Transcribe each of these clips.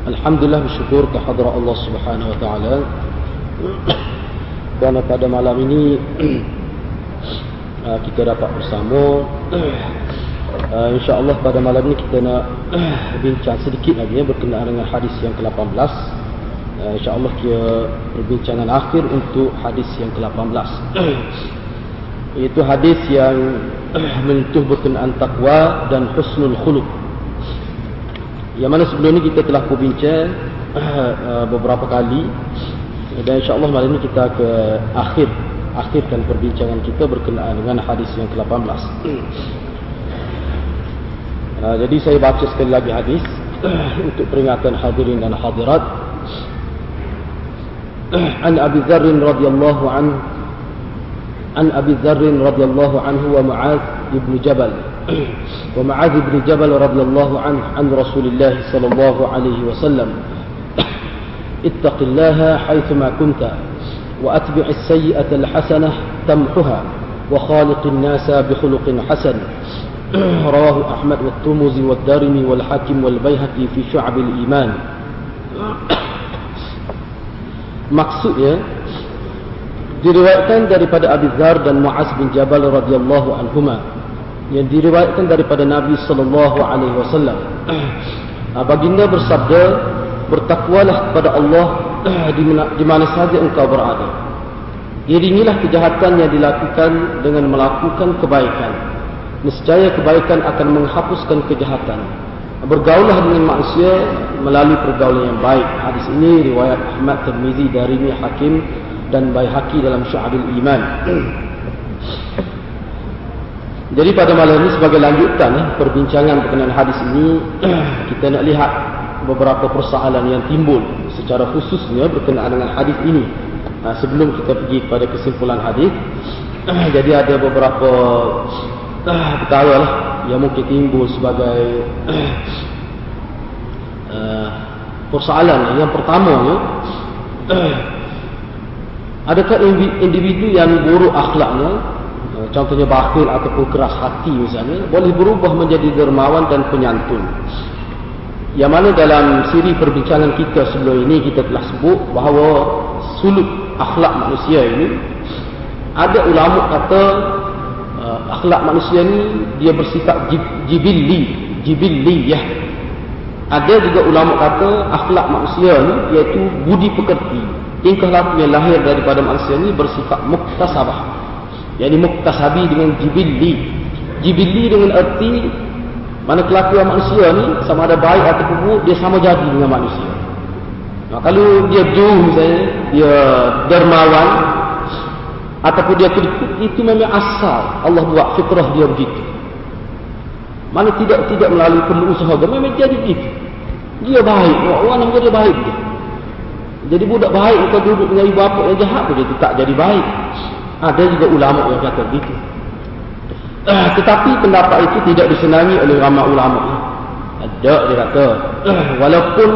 Alhamdulillah bersyukur kehadrat Allah Subhanahu wa taala. Kerana pada malam ini kita dapat bersama insya-Allah pada malam ini kita nak bincang sedikit lagi ya berkenaan dengan hadis yang ke-18. Insya-Allah kita perbincangan akhir untuk hadis yang ke-18. Itu hadis yang menyentuh berkenaan takwa dan husnul khuluq. Yang mana sebelum ini kita telah berbincang uh, beberapa kali dan insya-Allah malam ini kita ke akhir akhirkan perbincangan kita berkenaan dengan hadis yang ke-18. Uh, jadi saya baca sekali lagi hadis untuk peringatan hadirin dan hadirat. An Abi Dzar radhiyallahu an An Abi Dzar radhiyallahu anhu wa Mu'adz ibn Jabal ومعاذ بن جبل رضي الله عنه عن رسول الله صلى الله عليه وسلم. اتق الله حيثما كنت وأتبع السيئة الحسنة تمحها وخالق الناس بخلق حسن. رواه أحمد والترمذي والدارمي والحاكم والبيهقي في شعب الإيمان. maksudnya diriwayatkan daripada Abi Dzar dan Muaz bin Jabal radhiyallahu anhuma. Yang diriwayatkan daripada Nabi sallallahu alaihi wasallam. Baginda bersabda, "Bertakwalah kepada Allah di mana, di mana saja engkau berada. Iringilah kejahatan yang dilakukan dengan melakukan kebaikan. Nescaya kebaikan akan menghapuskan kejahatan. Bergaulah dengan manusia melalui pergaulan yang baik." Hadis ini riwayat Ahmad Tirmizi, Darimi, Hakim dan Baihaqi dalam Syu'abul Iman. Jadi pada malam ini sebagai lanjutan eh, perbincangan berkenaan hadis ini kita nak lihat beberapa persoalan yang timbul secara khususnya berkenaan dengan hadis ini. Nah, sebelum kita pergi kepada kesimpulan hadis, jadi ada beberapa perkara lah yang mungkin timbul sebagai uh, persoalan. Yang pertamanya, adakah individu yang buruk akhlaknya contohnya bakhil ataupun keras hati misalnya boleh berubah menjadi dermawan dan penyantun. Yang mana dalam siri perbincangan kita sebelum ini kita telah sebut bahawa suluk akhlak manusia ini ada ulama kata uh, akhlak manusia ini dia bersifat jibilli jibilli ya ada juga ulama kata akhlak manusia ini iaitu budi pekerti. Tingkah laku yang lahir daripada manusia ini bersifat muktasabah yang muktasabi dengan jibilli. Jibilli dengan erti mana kelakuan manusia ni sama ada baik atau buruk dia sama jadi dengan manusia. Nah, kalau dia jauh misalnya dia dermawan ataupun dia kedekut itu memang asal. Allah buat fitrah dia begitu. Mana tidak tidak melalui perlu usaha dia memang jadi begitu. Dia baik orang yang dia baik. Dia jadi budak baik kalau duduk dengan ibu bapa yang jahat pun dia tak jadi baik ada juga ulama yang kata begitu. Uh, tetapi pendapat itu tidak disenangi oleh ramai ulama. Ada dia kata, uh, walaupun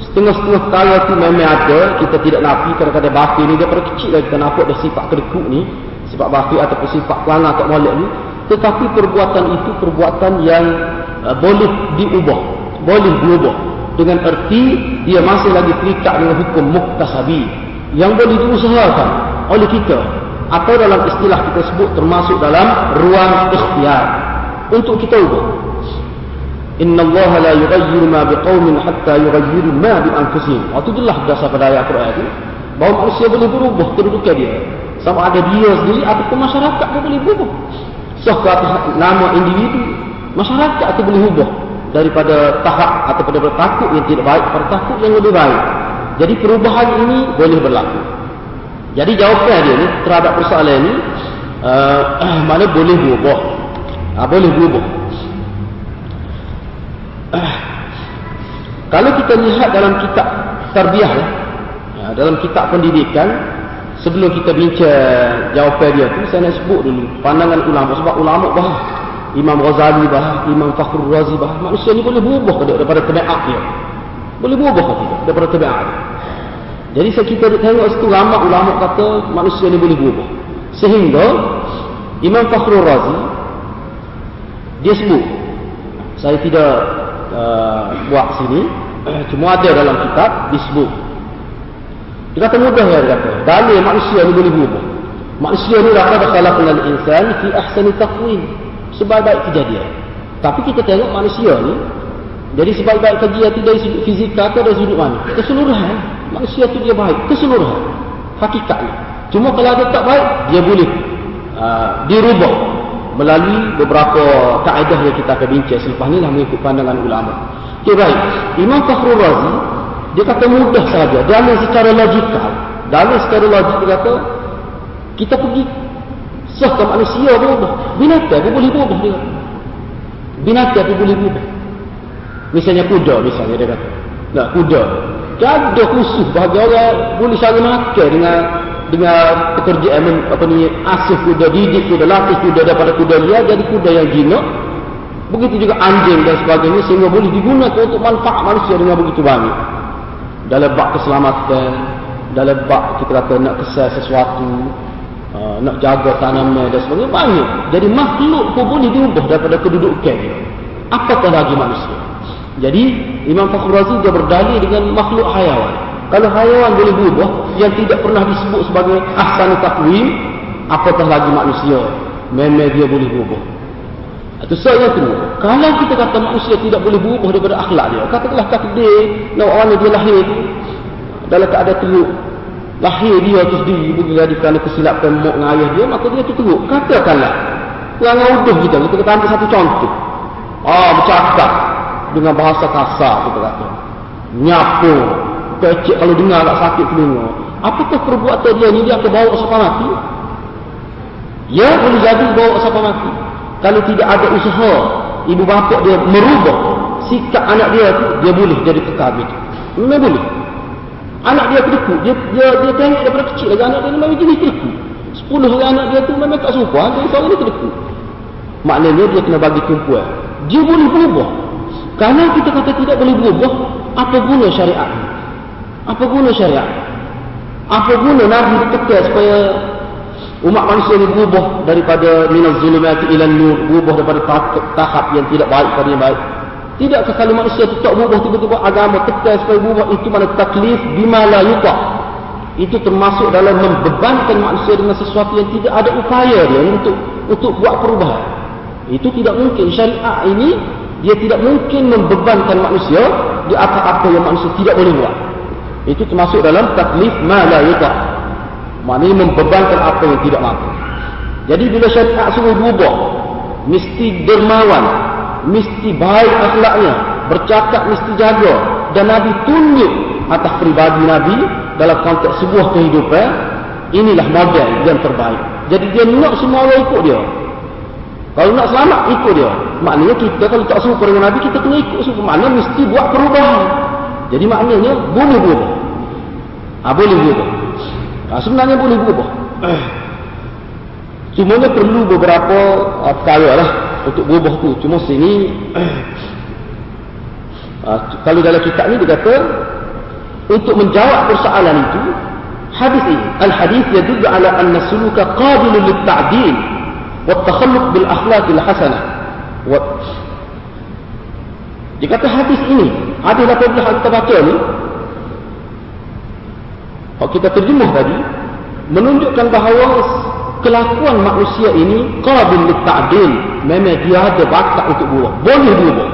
setengah-setengah kaya itu memang ada, kita tidak nafi kadang-kadang bakir ni dia kecil lagi kita nampak dia sifat kedekut ni, sifat bakir ataupun sifat pelanggar tak molek ni, tetapi perbuatan itu perbuatan yang uh, boleh diubah, boleh diubah dengan erti dia masih lagi terikat dengan hukum muktasabi yang boleh diusahakan oleh kita atau dalam istilah kita sebut termasuk dalam ruang ikhtiar untuk kita ubah. Inna Allah la yughayyiru ma biqaumin hatta yughayyiru ma bi anfusihim. Itu jelas berdasar pada ayat Quran itu bahawa manusia boleh berubah kedudukan dia. Sama ada dia sendiri ataupun masyarakat pun boleh berubah. Sehingga atas nama individu, masyarakat itu boleh ubah daripada tahap atau daripada takut yang tidak baik kepada takut yang lebih baik. Jadi perubahan ini boleh berlaku. Jadi jawapan dia ni terhadap persoalan ini uh, mana boleh berubah. Ha, boleh berubah. Uh, kalau kita lihat dalam kitab tarbiyah ya. ya. dalam kitab pendidikan sebelum kita bincang jawapan dia tu saya nak sebut dulu pandangan ulama sebab ulama bah Imam Ghazali bah Imam Fakhrul Razi bah manusia ni boleh berubah daripada tabiat dia boleh berubah daripada tabiat dia jadi saya kita tengok situ lama ulama kata manusia ni boleh berubah sehingga Imam Fakhrul Razi dia sebut saya tidak uh, buat sini cuma ada dalam kitab disebut dia kata mudah ya dia kata. Dalil manusia ni boleh berubah. Manusia ni laqad khalaqnal insan fi ahsani taqwim. Sebaik-baik kejadian. Tapi kita tengok manusia ni jadi sebaik-baik kejadian tidak dari sudut fizikal atau dari sudut mana? Keseluruhan. Manusia tu dia baik. Keseluruhan. Hakikatnya. Cuma kalau ada tak baik, dia boleh uh, dirubah melalui beberapa kaedah yang kita akan bincang selepas ni lah mengikut pandangan ulama. Okay, baik. Imam Fakhrul Razi dia kata mudah saja. Dalam secara logikal. Dalam secara logik dia kata. Kita pergi. Sahkan manusia berubah. Binatang pun boleh berubah dia. Binatang pun boleh berubah. Misalnya kuda misalnya dia kata. Nah kuda. Ada khusus bahagia orang boleh saling makan dengan dengan pekerjaan apa ni asuh kuda, didik kuda, latih kuda daripada kuda liar jadi kuda yang jinak. Begitu juga anjing dan sebagainya sehingga boleh digunakan untuk manfaat manusia dengan begitu banyak dalam bak keselamatan dalam bak kita kata nak kesal sesuatu uh, nak jaga tanaman dan sebagainya banyak jadi makhluk pun boleh diubah daripada kedudukan dia apatah lagi manusia jadi Imam Fakhr Razi dia berdalil dengan makhluk hayawan kalau hayawan boleh berubah yang tidak pernah disebut sebagai ahsan takwim apatah lagi manusia memang dia boleh berubah itu soal yang kedua. Kalau kita kata manusia tidak boleh berubah daripada akhlak dia. Katakanlah takdir. Nak orang dia lahir. Dalam keadaan teruk. Lahir dia tu sendiri. Boleh jadi kerana kesilapan mak dengan ayah dia. Maka dia teruk. Katakanlah. Yang udah kita. Kita kata ambil satu contoh. Ah, bercakap. Dengan bahasa kasar kita kata. Nyapu. Pecik kalau dengar tak sakit telinga. Apakah perbuatan dia ni dia akan bawa sampai mati? Ya boleh jadi bawa sampai mati kalau tidak ada usaha ibu bapa dia merubah sikap anak dia tu dia boleh jadi kekal begitu memang boleh anak dia kedekut dia, dia dia tengok daripada kecil lagi anak dia memang jadi kedekut sepuluh hari anak dia tu memang tak suka dia kedekut maknanya dia kena bagi tumpuan dia boleh berubah kalau kita kata tidak boleh berubah apa guna syariat? Apa guna syariat? Apa guna Nabi tekan supaya umat manusia ini berubah daripada minaz zulumati ila nur berubah daripada tahap yang tidak baik pada yang baik? Tidak sekali manusia tetap berubah tiba-tiba agama tekan supaya berubah itu mana taklif bima la yuta itu termasuk dalam membebankan manusia dengan sesuatu yang tidak ada upaya dia untuk untuk buat perubahan. Itu tidak mungkin. Syariat ini dia tidak mungkin membebankan manusia di atas apa yang manusia tidak boleh buat itu termasuk dalam taklif ma la yuta Maknanya membebankan apa yang tidak mampu. Jadi bila syariat suruh berubah, mesti dermawan, mesti baik akhlaknya, bercakap mesti jaga. Dan Nabi tunjuk atas pribadi Nabi dalam konteks sebuah kehidupan, inilah model yang terbaik. Jadi dia nak semua orang ikut dia. Kalau nak selamat, ikut dia. Maknanya kita kalau tak suka dengan Nabi, kita kena ikut suka. Maknanya mesti buat perubahan. Jadi maknanya boleh berubah. Ha, boleh berubah. Ha, sebenarnya boleh berubah. Cuma dia perlu beberapa uh, perkara lah untuk berubah tu. Cuma sini, uh, kalau dalam kitab ni dia kata, untuk menjawab persoalan itu, hadis ini, al-hadis yaduddu ala anna suluka qabilun lit-ta'dil bil akhlaqil hasanah. Wa dia kata hadis ini, hadis 18 kita baca ni, kalau kita terjemah tadi menunjukkan bahawa kelakuan manusia ini qabil lit'adil memang dia ada bakat untuk berubah. Boleh berubah.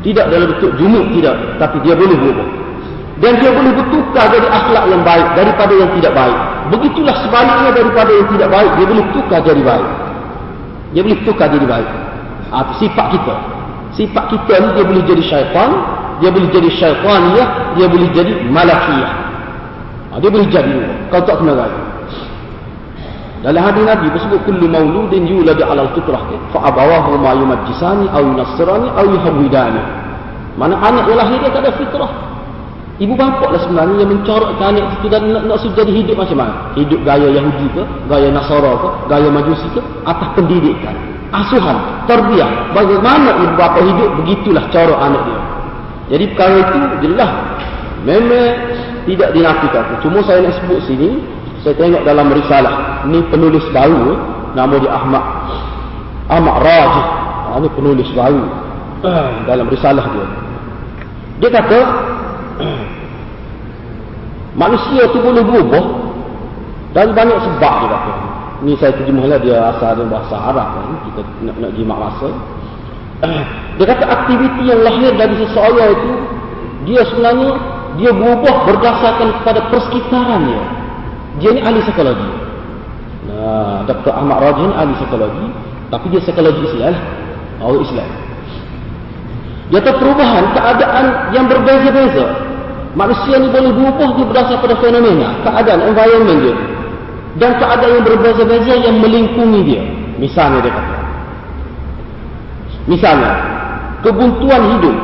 Tidak dalam bentuk jumuk tidak. Tapi dia boleh berubah. Dan dia boleh bertukar dari akhlak yang baik daripada yang tidak baik. Begitulah sebaliknya daripada yang tidak baik dia boleh tukar jadi baik dia boleh tukar jadi baik ha, sifat kita sifat kita ni dia boleh jadi syaitan dia boleh jadi syaitaniyah dia boleh jadi malakiyah Ha, dia boleh jadi kau tak kena raya. Dalam hadis Nabi bersebut kullu mauludin yulad 'ala al-fitrah fa abawahu ma yumajjisani aw yunassirani aw yuhawidani. Mana anak yang lahir dia tak ada fitrah. Ibu bapa lah sebenarnya yang mencorokkan anak itu dan nak, nak jadi hidup macam mana? Hidup gaya Yahudi ke, gaya Nasara ke, gaya Majusi ke, atas pendidikan, asuhan, terbiah. Bagaimana ibu bapa hidup, begitulah corok anak dia. Jadi perkara itu jelas. Memang tidak dinafikan. Cuma saya nak sebut sini, saya tengok dalam risalah. Ini penulis baru, nama dia Ahmad. Ahmad Rajih. Ini penulis baru. dalam risalah dia. Dia kata, manusia tu boleh berubah dan banyak sebab dia kata. Ni saya terjemahlah dia asal dari bahasa Arab kan? kita nak, nak jimat rasa dia kata aktiviti yang lahir dari seseorang itu dia sebenarnya dia berubah berdasarkan kepada persekitarannya. Dia ni ahli psikologi. Nah, Dr. Ahmad Rajin ahli psikologi tapi dia psikologi Islam orang Islam dia tahu perubahan keadaan yang berbeza-beza Manusia ni boleh berubah dia berdasar pada fenomena, keadaan, environment dia. Dan keadaan yang berbeza-beza yang melingkungi dia. Misalnya dia kata. Misalnya, kebuntuan hidup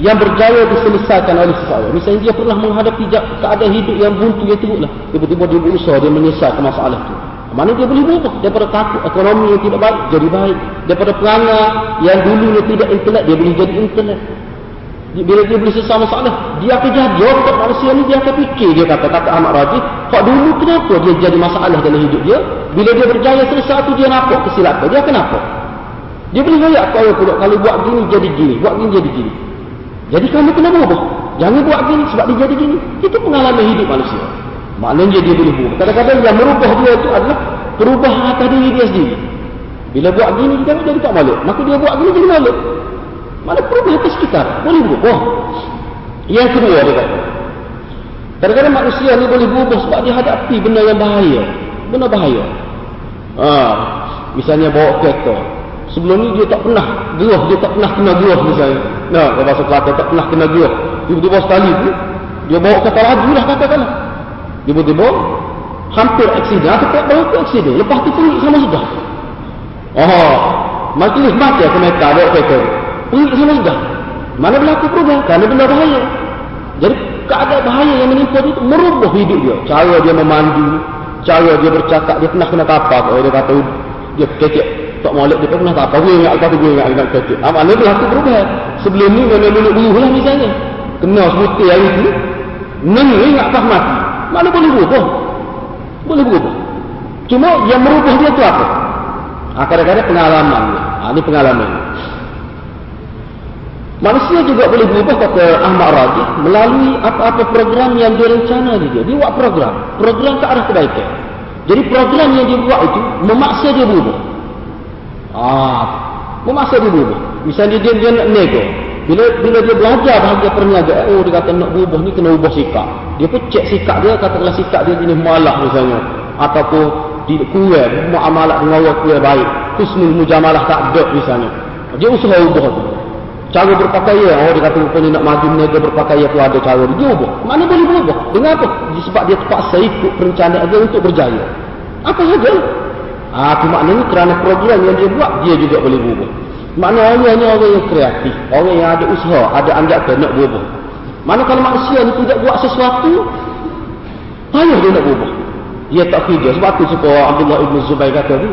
yang berjaya diselesaikan oleh seseorang. Misalnya dia pernah menghadapi keadaan hidup yang buntu, dia teruklah. Tiba-tiba dia berusaha, dia menyelesaikan masalah itu. Mana dia boleh berubah? Daripada takut ekonomi yang tidak baik, jadi baik. Daripada perangai yang dulunya tidak intelek, dia boleh jadi intelek bila dia boleh selesai masalah dia akan jadi. Orang manusia ni dia akan fikir dia kata kata Ahmad Raji. Kok dulu kenapa dia jadi masalah dalam hidup dia? Bila dia berjaya selesai tu dia nampak kesilapan. Dia kenapa dia boleh rayak kalau pula kalau buat gini jadi gini. Buat gini jadi gini. Jadi kamu kena berubah. Jangan buat gini sebab dia jadi gini. Itu pengalaman hidup manusia maknanya dia boleh berubah kadang-kadang yang merubah dia itu adalah perubahan atas diri dia sendiri bila buat gini kita jadi tak malu maka dia buat gini jadi malu mana perubahan ke sekitar? Boleh berubah. Yang kedua dia kata. Kadang-kadang manusia ni boleh berubah sebab dia hadapi benda yang bahaya. Benda bahaya. Ha, misalnya bawa kereta. Sebelum ni dia tak pernah geruh. Dia tak pernah kena geruh misalnya. Nah, kalau bahasa Kelantan tak pernah kena geruh. Tiba-tiba sekali tu, dia bawa kereta laju lah katakanlah. Tiba-tiba, hampir aksiden. Atau tak ke aksiden. Lepas tu pergi sama sudah. Oh, majlis mati aku mereka bawa kereta Ingat sama sudah. Mana berlaku perubahan? Kerana benda bahaya. Jadi keadaan bahaya yang menimpa itu merubah hidup dia. Cara dia memandu, cara dia bercakap, dia pernah kena tapak. Oh, dia kata dia kecek. Tak molek dia pernah tapak. Gue ingat kata gue ingat ingat kecek. Ah, mana berlaku perubahan? Sebelum ni memang dulu lah misalnya. Kena sebutir hari itu. Neng ingat pas mati. Mana boleh berubah? Boleh berubah. Cuma yang merubah dia itu apa? Ah, kadang-kadang pengalaman. Ah, ini pengalaman. Manusia juga boleh berubah kata Ahmad Rajih melalui apa-apa program yang dia rencana dia. Dia buat program. Program ke arah kebaikan. Jadi program yang dia buat itu memaksa dia berubah. Ah, memaksa dia berubah. Misalnya dia dia nak nego. Bila bila dia belajar bahagia perniagaan, oh dia kata nak berubah ni kena ubah sikap. Dia pun cek sikap dia, katakanlah sikap dia jenis malak misalnya. Ataupun tidak kuat, muamalah dengan orang kuat baik. Husnul mujamalah tak ada misalnya. Dia usaha ubah tu. Cara berpakaian, oh dia kata rupanya nak maju mereka berpakaian tu ada cara dia. Ubah. Mana boleh berubah? Dengan apa? Sebab dia terpaksa ikut perencanaan dia untuk berjaya. Apa saja? Ah, itu maknanya kerana program yang dia buat, dia juga boleh berubah. Maknanya orangnya orang yang kreatif. Orang yang ada usaha, ada anjakan nak berubah. Mana kalau manusia ni tidak buat sesuatu, payah dia nak berubah. Dia tak kerja. Sebab tu suka Abdullah Ibn Zubair kata tu,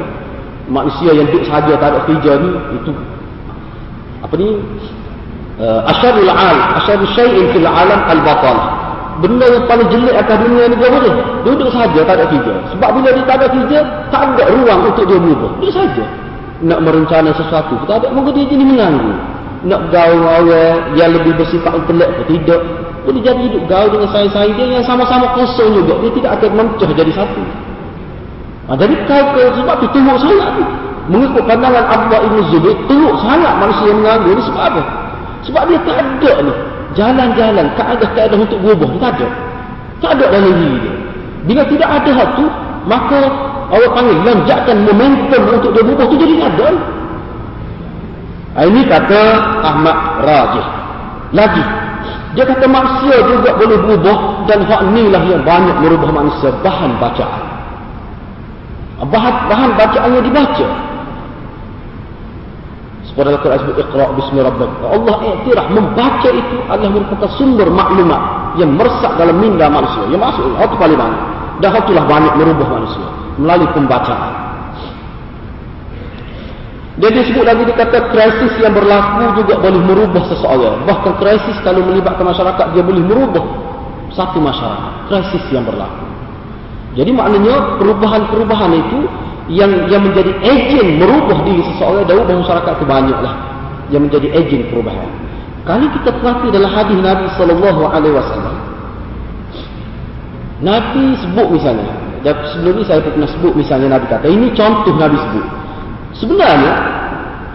manusia yang duduk saja tak ada kerja ni, itu apa ni uh, asyarul al asyarul syai'in fil alam al batal benda yang paling jelek atas dunia ni dia boleh duduk saja tak ada kerja sebab bila dia tak ada kerja tak ada ruang untuk dia berubah duduk saja nak merencana sesuatu tak ada mungkin dia jadi mengganggu. Nak gaul orang yang lebih bersifat intelek pun tidak boleh jadi hidup gaul dengan saya-saya dia yang sama-sama kosong juga dia tidak akan mencah jadi satu. Ha, jadi kau ke sebab itu saya tu mengikut pandangan Abdullah Ibn Zubair teruk sangat manusia yang menganggur ni sebab apa? sebab dia tak ada ni. Jalan-jalan keadaan-keadaan untuk berubah tak ada. Tak ada dalam diri dia. Bila tidak ada hal maka Allah panggil lonjakan momentum untuk dia berubah tu jadi ada ini kata Ahmad Rajih lagi dia kata manusia juga boleh berubah dan hak inilah yang banyak merubah manusia bahan bacaan bahan, bahan bacaan yang dibaca Seperti Al-Quran sebut Iqra' bismi. Allah iktiraf membaca itu adalah merupakan sumber maklumat yang meresap dalam minda manusia. Yang masuk itu paling banyak. Dan itulah banyak merubah manusia melalui pembacaan. Dia disebut lagi dia kata krisis yang berlaku juga boleh merubah seseorang. Bahkan krisis kalau melibatkan masyarakat dia boleh merubah satu masyarakat. Krisis yang berlaku. Jadi maknanya perubahan-perubahan itu yang yang menjadi ejen merubah diri seseorang ubah masyarakat itu banyaklah yang menjadi ejen perubahan. Kalau kita perhati dalam hadis Nabi sallallahu alaihi wasallam Nabi sebut misalnya dan sebelum ni saya pernah sebut misalnya Nabi kata ini contoh Nabi sebut. Sebenarnya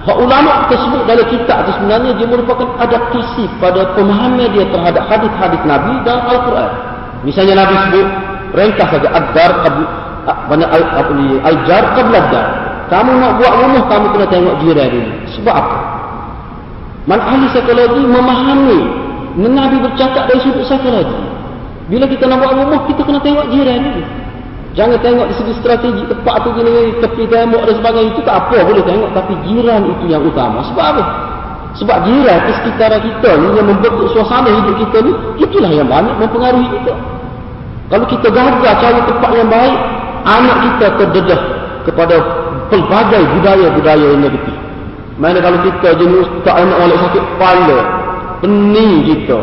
hak ulama tersebut dalam kitab itu sebenarnya dia merupakan adaptasi pada pemahaman dia terhadap hadis-hadis Nabi dan Al-Quran. Misalnya Nabi sebut Ringkas saja ad-dar banyak al-jar qabla ad-dar. Kamu nak buat rumah kamu kena tengok jiran dulu. Sebab apa? Man ahli psikologi memahami Nabi bercakap dari sudut psikologi. Bila kita nak buat rumah kita kena tengok jiran dulu. Jangan tengok di segi strategi tepat tu gini tepi tembok dan sebagainya itu tak apa boleh tengok tapi jiran itu yang utama. Sebab apa? Sebab jiran di sekitar kita ni yang membentuk suasana hidup kita ni itulah yang banyak mempengaruhi kita. Kalau kita gagal cari tempat yang baik, anak kita terdedah kepada pelbagai budaya-budaya yang negatif. Mana kalau kita jenis tak anak oleh sakit kepala, pening kita.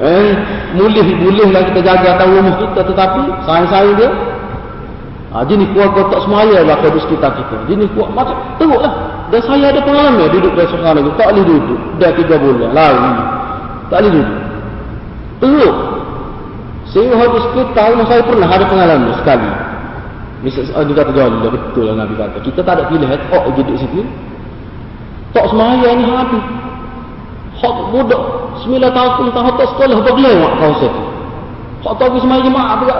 Eh, mulih-mulihlah kita jaga tahu rumah kita tetapi sayang-sayang dia Ha, jenis keluarga tak semaya lah pada sekitar kita. Jenis kuat macam teruk lah. Dan saya ada pengalaman duduk dari suasana itu. Tak boleh duduk. Dah tiga bulan. Lari. Tak boleh duduk. Teruk. Sehingga habis kita rumah saya pernah ada pengalaman sekali. Misal uh, dia kata jauh betul lah Nabi kata. Kita tak ada pilihan. Oh, duduk situ. Tak semaya ni habis. Hak budak. Sembilan tahun, tahun tak sekolah. Apa kelewat kau situ. Hak tak pergi semaya jemaah. Kata?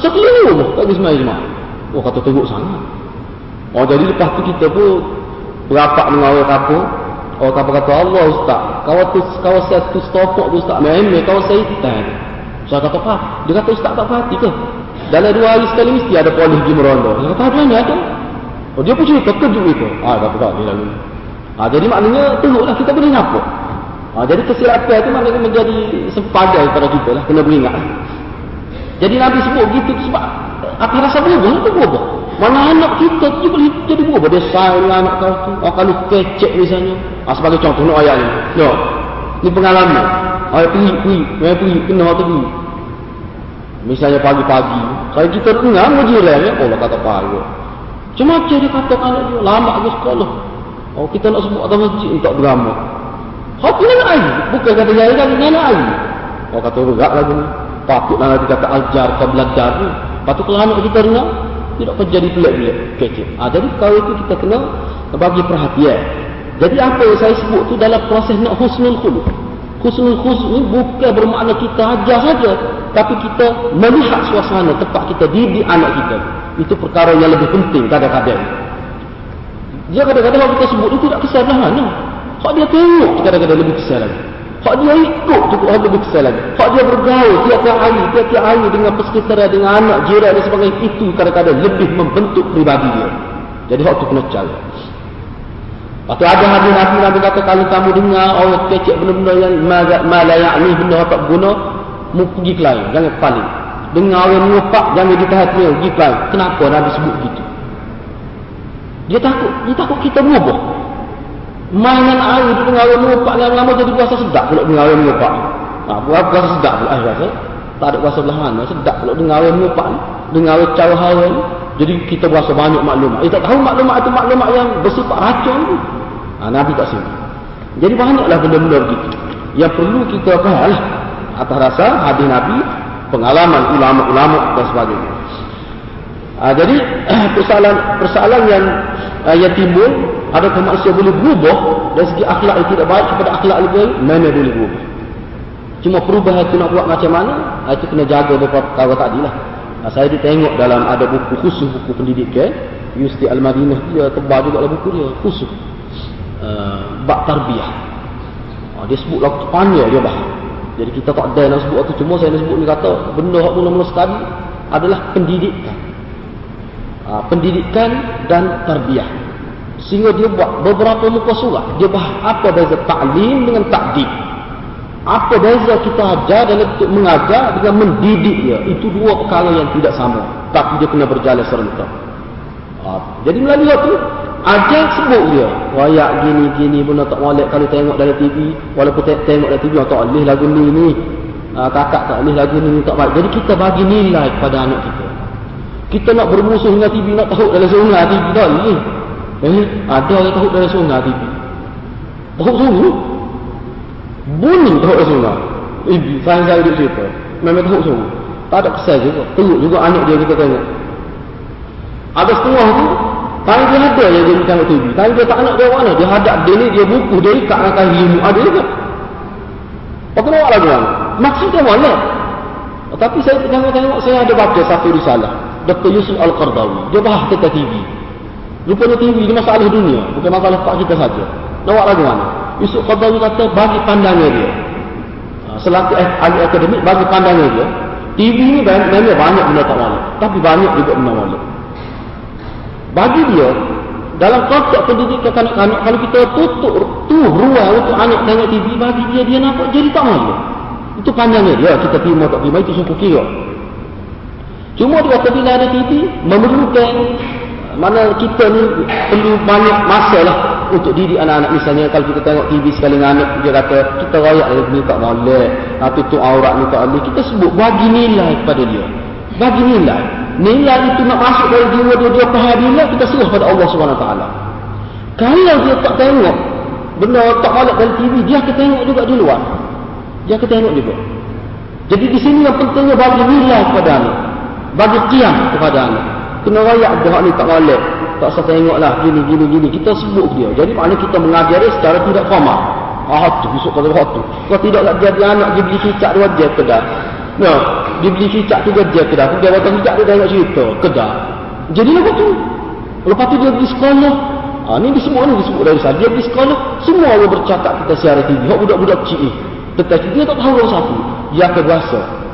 Sekeliru tak pergi semaya jemaah. Oh, kata teruk sangat. Oh, jadi lepas tu kita pun berapak dengan orang kapur. Orang kapur kata, Allah Ustaz. Kau tu, kau satu stopok tu Ustaz. Memang kau syaitan. Saya kata, apa? Dia kata, Ustaz tak perhati ke? Dalam dua hari sekali mesti ada polis di meronda. Saya kata, ada mana ada? Oh, dia pun cerita, kejut itu. Ah, kata, tak, dia lalu. Ah, jadi maknanya, teruklah kita boleh nampak. Ah, jadi kesilapan itu maknanya menjadi sepadan pada kita lah. Kena beringat. Jadi Nabi sebut gitu sebab apa rasa berubah itu berubah. Mana anak kita tu boleh jadi berubah. Dia sayang anak kau tu. Oh, kalau kecek misalnya. Ah, sebagai contoh, nak ayat ni. No. Ini pengalaman. Ayat pergi, pergi. Ayat pergi, kena tu Misalnya pagi-pagi. Kalau kita dengar menjiran ya. Allah kata pagi. Cuma macam dia kata anak dia. Lama ke sekolah. Oh kita nak sebut atas masjid untuk drama. Hati nak air. Bukan kata jaya kan. Nak air. Oh kata regak lagi ni. Patutlah nanti kata ajar ke belajar ni. Patut kalau anak kita dengar. Tidak akan jadi pelik-pelik. Kecil. Ha, jadi kalau itu kita kena bagi perhatian. Jadi apa yang saya sebut tu dalam proses nak husnul khuluq. Husnul khuluq ni bukan bermakna kita ajar saja tapi kita melihat suasana tempat kita didik anak kita itu perkara yang lebih penting kadang-kadang dia kadang-kadang kalau kita sebut itu tidak kesal lah hak dia tengok kadang-kadang lebih kesal lagi hak dia ikut cukup lebih kesal lagi. Hak dia bergaul tiap-tiap hari tiap-tiap hari dengan persekitaran dengan anak jiran dan sebagainya. Itu kadang-kadang lebih membentuk pribadi dia. Jadi hak itu kena cara Lepas tu ada hadis Nabi Nabi kata kalau kamu dengar orang kecek benda-benda yang malayak ni benda tak guna mu pergi ke lain. Jangan paling dengar orang mengupak jangan ditahan dia pergi ke lain. Kenapa Nabi sebut gitu dia takut. Dia takut kita mainan air dengar orang mengupak lama-lama jadi puasa sedap pula orang mengupak nah, puasa sedap pula rasa tak ada puasa belahan sedap pula dengar mengupak dengar orang cara hawa jadi kita puasa banyak maklumat. Kita tahu maklumat itu maklumat yang bersifat racun nah, Nabi tak sini jadi banyaklah benda-benda begitu. Yang perlu kita faham lah atas rasa hadis Nabi, pengalaman ulama-ulama dan sebagainya. Ha, jadi persoalan persoalan yang uh, yang timbul adakah manusia boleh berubah dari segi akhlak yang tidak baik kepada akhlak yang baik? Mana boleh berubah? Cuma perubahan itu nak buat macam mana? Ha, itu kena jaga beberapa perkara tadi lah. Ha, saya ditengok dalam ada buku khusus buku pendidikan. Yusti Al-Madinah dia tebal juga lah buku dia khusus. Uh, bak tarbiyah. Ha, dia sebut lagu panjang dia bah. Jadi kita tak ada nak sebut itu. Cuma saya nak sebut ni kata benda yang mula-mula sekali adalah pendidikan. Ha, pendidikan dan tarbiyah. Sehingga dia buat beberapa muka surat. Dia bahas apa beza ta'lim dengan takdim. Apa beza kita ajar dalam untuk mengajar dengan mendidik dia. Itu dua perkara yang tidak sama. Tapi dia kena berjalan serentak. Ha, jadi melalui waktu ajar sebut dia. Wayak gini-gini pun tak molek kalau tengok dalam TV. Walaupun tengok dalam TV, tak boleh lagu ni ni. Ha, kakak tak boleh lagu ni, ni tak baik. Jadi kita bagi nilai kepada anak kita. Kita nak bermusuh dengan TV, nak tahu dalam sungai TV. Tak boleh. Eh, ada yang tahu dari sungai TV. Tahu sungai? Bunyi tahu dari sungai. Ibu, saya saya duduk situ. Memang tahu sungai. Tak ada kesal juga. Teruk juga anak dia kita tengok. Ada setengah tu, Tanya dia ada yang dia tengok TV. Tanya dia tak nak dia mana. Dia hadap dia ni, dia buku, dia ikat dengan kain ilmu. Ada juga. Apa nak lagu mana? Maksudnya mana? Tapi saya tengok-tengok, saya ada baca satu risalah. Dr. Yusuf Al-Qardawi. Dia bahas tentang TV. Rupanya TV ini masalah dunia, bukan masalah pak kita saja. Buat lagu mana? Yusuf Qaddawi kata bagi pandangan dia. Ha, selaku eh, ahli akademik bagi pandangan dia. TV ini memang banyak benda tak wala. Tapi banyak juga benda wala. Bagi dia, dalam konteks pendidikan kanak-kanak, kalau kita tutup tu ruang untuk anak tengok TV, bagi dia, dia nampak jadi tak wala. Itu pandangan dia. Kita terima tak terima, itu suku kira. Cuma dia kata bila ada TV, memerlukan mana kita ni perlu banyak masa lah untuk didik anak-anak. Misalnya kalau kita tengok TV sekali dengan anak dia kata kita rayak lagi ni tak boleh ha, tutup aurat ni tak boleh kita sebut bagi nilai kepada dia. Bagi nilai. Nilai itu nak masuk dari jiwa dia dia faham nilai kita suruh pada Allah SWT kalau dia tak tengok benda tak boleh dari TV dia akan tengok juga di luar. Dia akan tengok juga. Jadi di sini yang pentingnya bagi nilai kepada anak bagi kiam kepada anak kena rayak dia ni tak molek tak usah tengok lah gini gini gini. Kita sebut dia. Jadi maknanya kita mengajar dia secara tidak formal. Ah tu besok kata ah tu. Kau tidak nak jadi anak dia beli cicak dua je kedah. No dia beli cicak tiga je kedah. Dia waktu cicak dia tengok cerita kedah. Jadi lepas tu lepas tu dia pergi sekolah. Ah, ni semua ni disebut dari saya. Dia pergi sekolah, semua orang bercakap kita siara TV. Hak budak-budak kecil ni. Tetapi dia tak tahu satu. Yang kedua,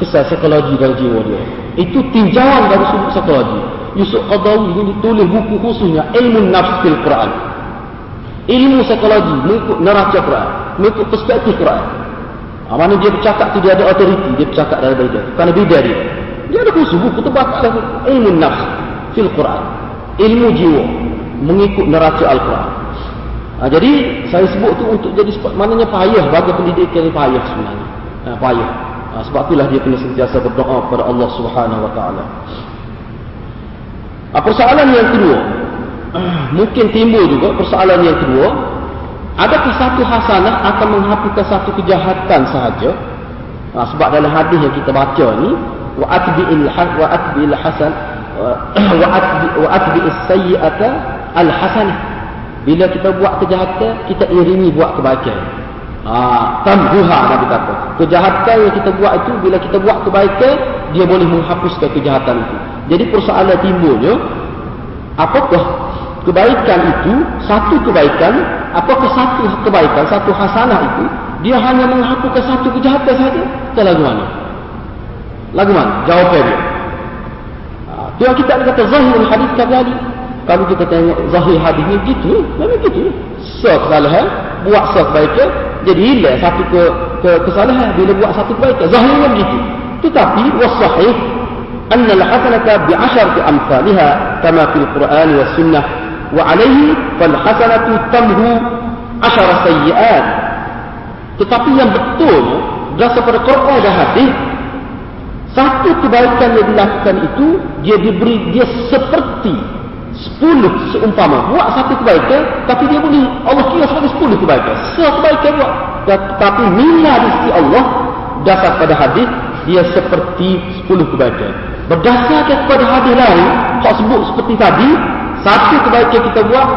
kesal psikologi dalam jiwa dia. Itu tinjauan dari sudut psikologi. Yusuf Qadawi ini ditulis buku khususnya ilmu nafs fil Quran. Ilmu psikologi mengikut neraca Quran, mengikut perspektif Quran. Ha, mana dia bercakap tu dia ada authority, dia bercakap dari bidang. Kerana bidang dia. Dia ada khusus buku tu bakal ilmu nafs fil Quran. Ilmu jiwa mengikut neraca Al-Quran. Ha, jadi saya sebut tu untuk jadi maknanya payah bagi pendidikan ni payah sebenarnya. Ha, payah. Ha, sebab itulah dia kena sentiasa berdoa kepada Allah Subhanahu Wa Taala. Ah, persoalan yang kedua. Mungkin timbul juga persoalan yang kedua. Adakah satu hasanah akan menghapuskan satu kejahatan sahaja? Nah, sebab dalam hadis yang kita baca ni, wa atbi'il wa atbi'il hasan wa atbi'is sayyi'ata al hasanah. Bila kita buat kejahatan, kita iringi buat kebaikan. Ah, tambuha Nabi kata. Kejahatan yang kita buat itu bila kita buat kebaikan, dia boleh menghapuskan kejahatan itu. Jadi persoalan timbulnya, apakah kebaikan itu, satu kebaikan, apakah satu kebaikan, satu hasanah itu, dia hanya menghapuskan satu kejahatan saja? Kita lagu mana? Lagu mana? Dia ha, kita kata zahir hadis kembali kalau kita tengok zahir hadis ni gitu. Memang gitu. So kesalahan buat so kebaikan jadi hilang satu ke, ke, kesalahan. Bila buat satu kebaikan zahirnya begitu. Tetapi wassahih amsalha kama fil Quran was sunnah wa alayhi fal hasanatu tamhu عشر سيئات tetapi yang betul berasa pada Quran dan hadis satu kebaikan yang dilakukan itu dia diberi dia seperti sepuluh seumpama. Buat satu kebaikan tapi dia boleh. Allah kira sebagai sepuluh kebaikan. Satu kebaikan buat. Tetapi nilai di sisi Allah dasar pada hadis dia seperti sepuluh kebaikan. Berdasarkan kepada hadis lain, hak sebut seperti tadi, satu kebaikan kita buat,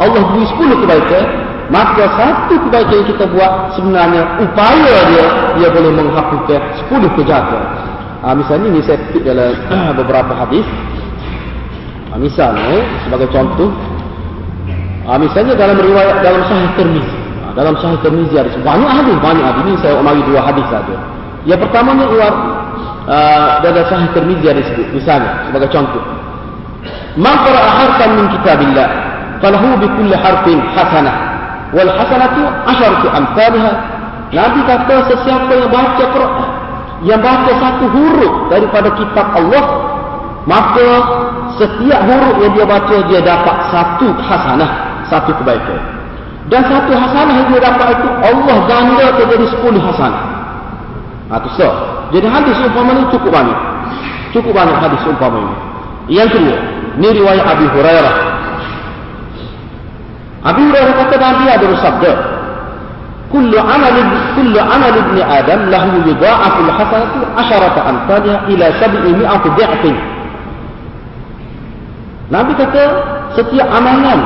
Allah beri sepuluh kebaikan, maka satu kebaikan yang kita buat sebenarnya upaya dia dia boleh menghapuskan sepuluh kejahatan. Ha, misalnya ini saya petik dalam beberapa hadis. Ha, misalnya sebagai contoh, ha, misalnya dalam riwayat dalam Sahih Tirmizi, ha, dalam Sahih Tirmizi ada banyak hadis, banyak hadis. Ini saya umari dua hadis saja. Yang pertamanya ialah uh, dalam sahih Tirmizi ada sebut misalnya sebagai contoh. Man qara'a harfan min kitabillah falahu bi kulli harfin hasanah wal hasanatu asharatu amsalha Nabi kata sesiapa yang baca Quran yang baca satu huruf daripada kitab Allah maka setiap huruf yang dia baca dia dapat satu hasanah satu kebaikan. Dan satu hasanah yang dia dapat itu Allah ganda jadi sepuluh hasanah ha, itu so. jadi hadis umpama ini cukup banyak. Cukup banyak hadis umpama ini yang kedua ini riwayat Abi Hurairah. Abi Hurairah kata Nabi ada bersabda kullu amal kullu amal ibn adam lahu yudha'afu al-hasanatu asharata amsalha ila sab'i mi'ati dhi'fin Nabi kata setiap amalan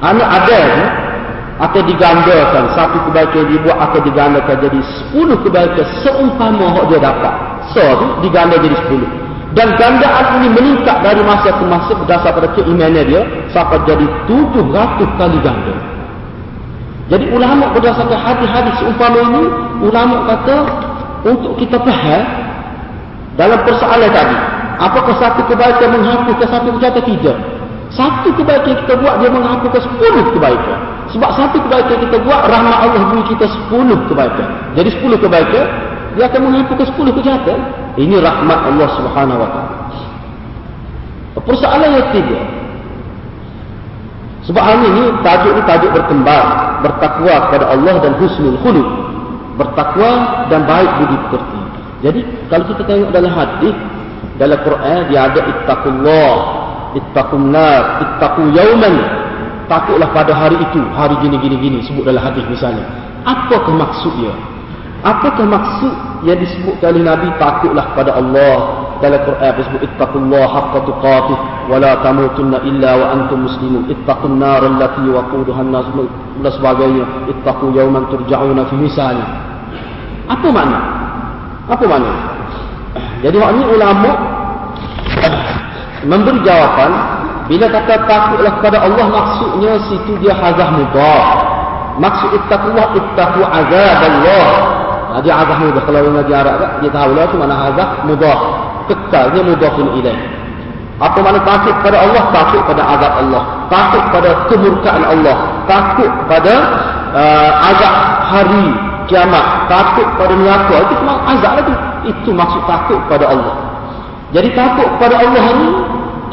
anak ada atau digandakan satu kebaikan dia buat atau digandakan jadi sepuluh kebaikan seumpama yang dia dapat. So diganda jadi sepuluh. Dan gandaan ini meningkat dari masa ke masa berdasar pada keimanan dia sampai jadi tujuh ratus kali ganda. Jadi ulama berdasarkan hadis-hadis seumpama ini ulama kata untuk kita faham dalam persoalan tadi Apakah satu kebaikan menghapuskan satu kejahatan? Tidak. Satu kebaikan kita buat, dia menghapuskan sepuluh kebaikan. Sebab satu kebaikan kita buat, rahmat Allah beri kita sepuluh kebaikan. Jadi sepuluh kebaikan, dia akan menghapuskan sepuluh kejahatan. Ini rahmat Allah subhanahu wa ta'ala. Persoalan yang ketiga. Sebab hal ini, tajuk ini tajuk berkembang. Bertakwa kepada Allah dan husnul khulud. Bertakwa dan baik budi pekerti. Jadi, kalau kita tengok dalam hadis dalam Quran dia ada ittaqullah ittaqun nar ittaqu yauman. Takutlah pada hari itu hari gini gini gini sebut dalam hadis misalnya. Apakah maksudnya apakah maksud yang disebut oleh nabi takutlah pada Allah? Dalam Quran disebut ittaqullah haqqa tuqatih wa la tamutunna illa wa antum muslimun. Ittaqun nar allati waquduha an-nas dan sebagainya. Ittaqu yauman turja'una fi misalnya. Apa makna? Apa makna jadi maknanya ulama memberi jawapan bila kata takutlah kepada Allah maksudnya situ dia hazah mudah. Maksud ittaqullah ittaqu azab Allah. Nah, dia azab mudah kalau orang ngaji Arab tak dia tahu lah tu mana azab mudah. Kekalnya mudah pun ilaih. Apa makna takut pada Allah? Takut pada azab Allah. Takut pada kemurkaan Allah. Takut pada uh, azab hari kiamat. Takut pada neraka. Itu memang azab tu. Itu maksud takut pada Allah. Jadi takut pada Allah ni,